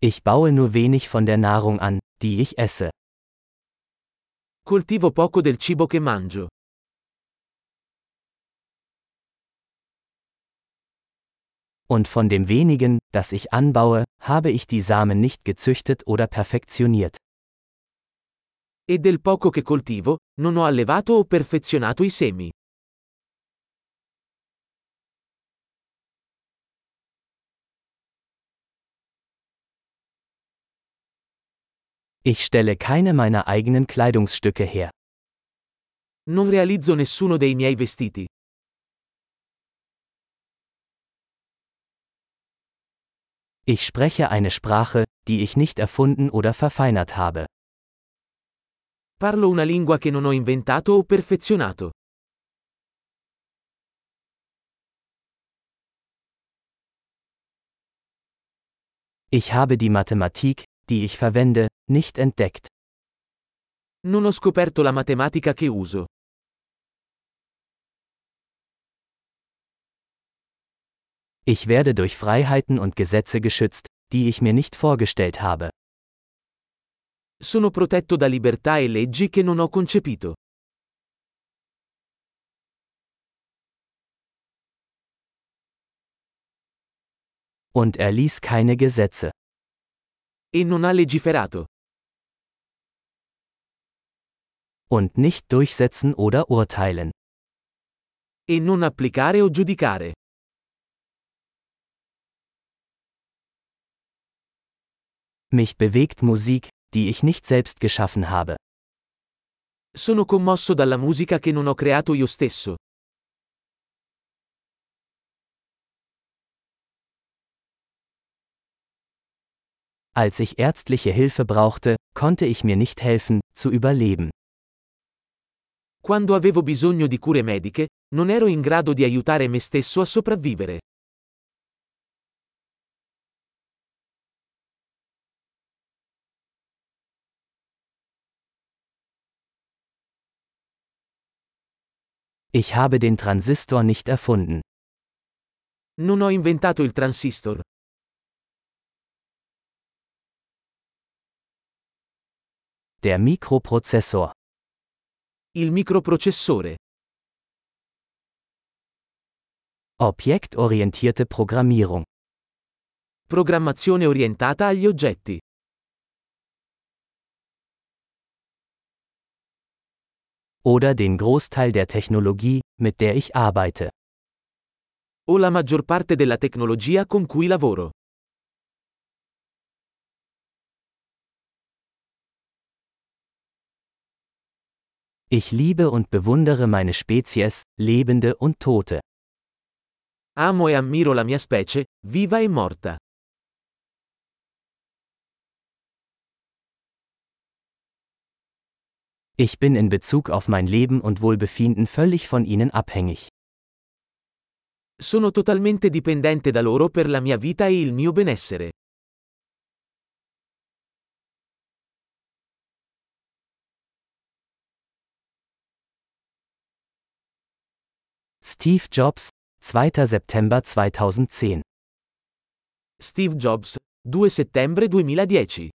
Ich baue nur wenig von der Nahrung an, die ich esse. Coltivo poco del cibo che mangio. Und von dem wenigen, das ich anbaue, habe ich die Samen nicht gezüchtet oder perfektioniert. E del poco che coltivo, non ho allevato o perfezionato i semi. Ich stelle keine meiner eigenen Kleidungsstücke her. Non realizzo nessuno dei miei vestiti. Ich spreche eine Sprache, die ich nicht erfunden oder verfeinert habe. Parlo una lingua che non ho inventato o perfezionato. Ich habe die Mathematik, die ich verwende, nicht entdeckt. Non ho scoperto la matematica che uso. Ich werde durch Freiheiten und Gesetze geschützt, die ich mir nicht vorgestellt habe. Sono protetto da libertà e leggi che non ho concepito. Und er ließ keine Gesetze. E non ha legiferato. Und nicht durchsetzen oder urteilen. E non applicare o giudicare. Mich bewegt Musik, die ich nicht selbst geschaffen habe. Sono commosso dalla musica che non ho creato io stesso. Als ich ärztliche Hilfe brauchte, konnte ich mir nicht helfen, zu überleben. Quando avevo bisogno di cure mediche, non ero in grado di aiutare me stesso a sopravvivere. Ich habe den Transistor nicht erfunden. Non ho inventato il transistor. Der Mikroprozessor. Il microprocessore. Objektorientierte Programmierung. Programmazione orientata agli oggetti. Oder den Großteil der Technologie, mit der ich arbeite. O la maggior parte della tecnologia con cui lavoro. Ich liebe und bewundere meine Spezies, Lebende und Tote. Amo e ammiro la mia specie, viva e morta. Ich bin in Bezug auf mein Leben und Wohlbefinden völlig von ihnen abhängig. Sono totalmente dipendente da loro per la mia vita e il mio benessere. Steve Jobs, 2. September 2010 Steve Jobs, 2 settembre 2010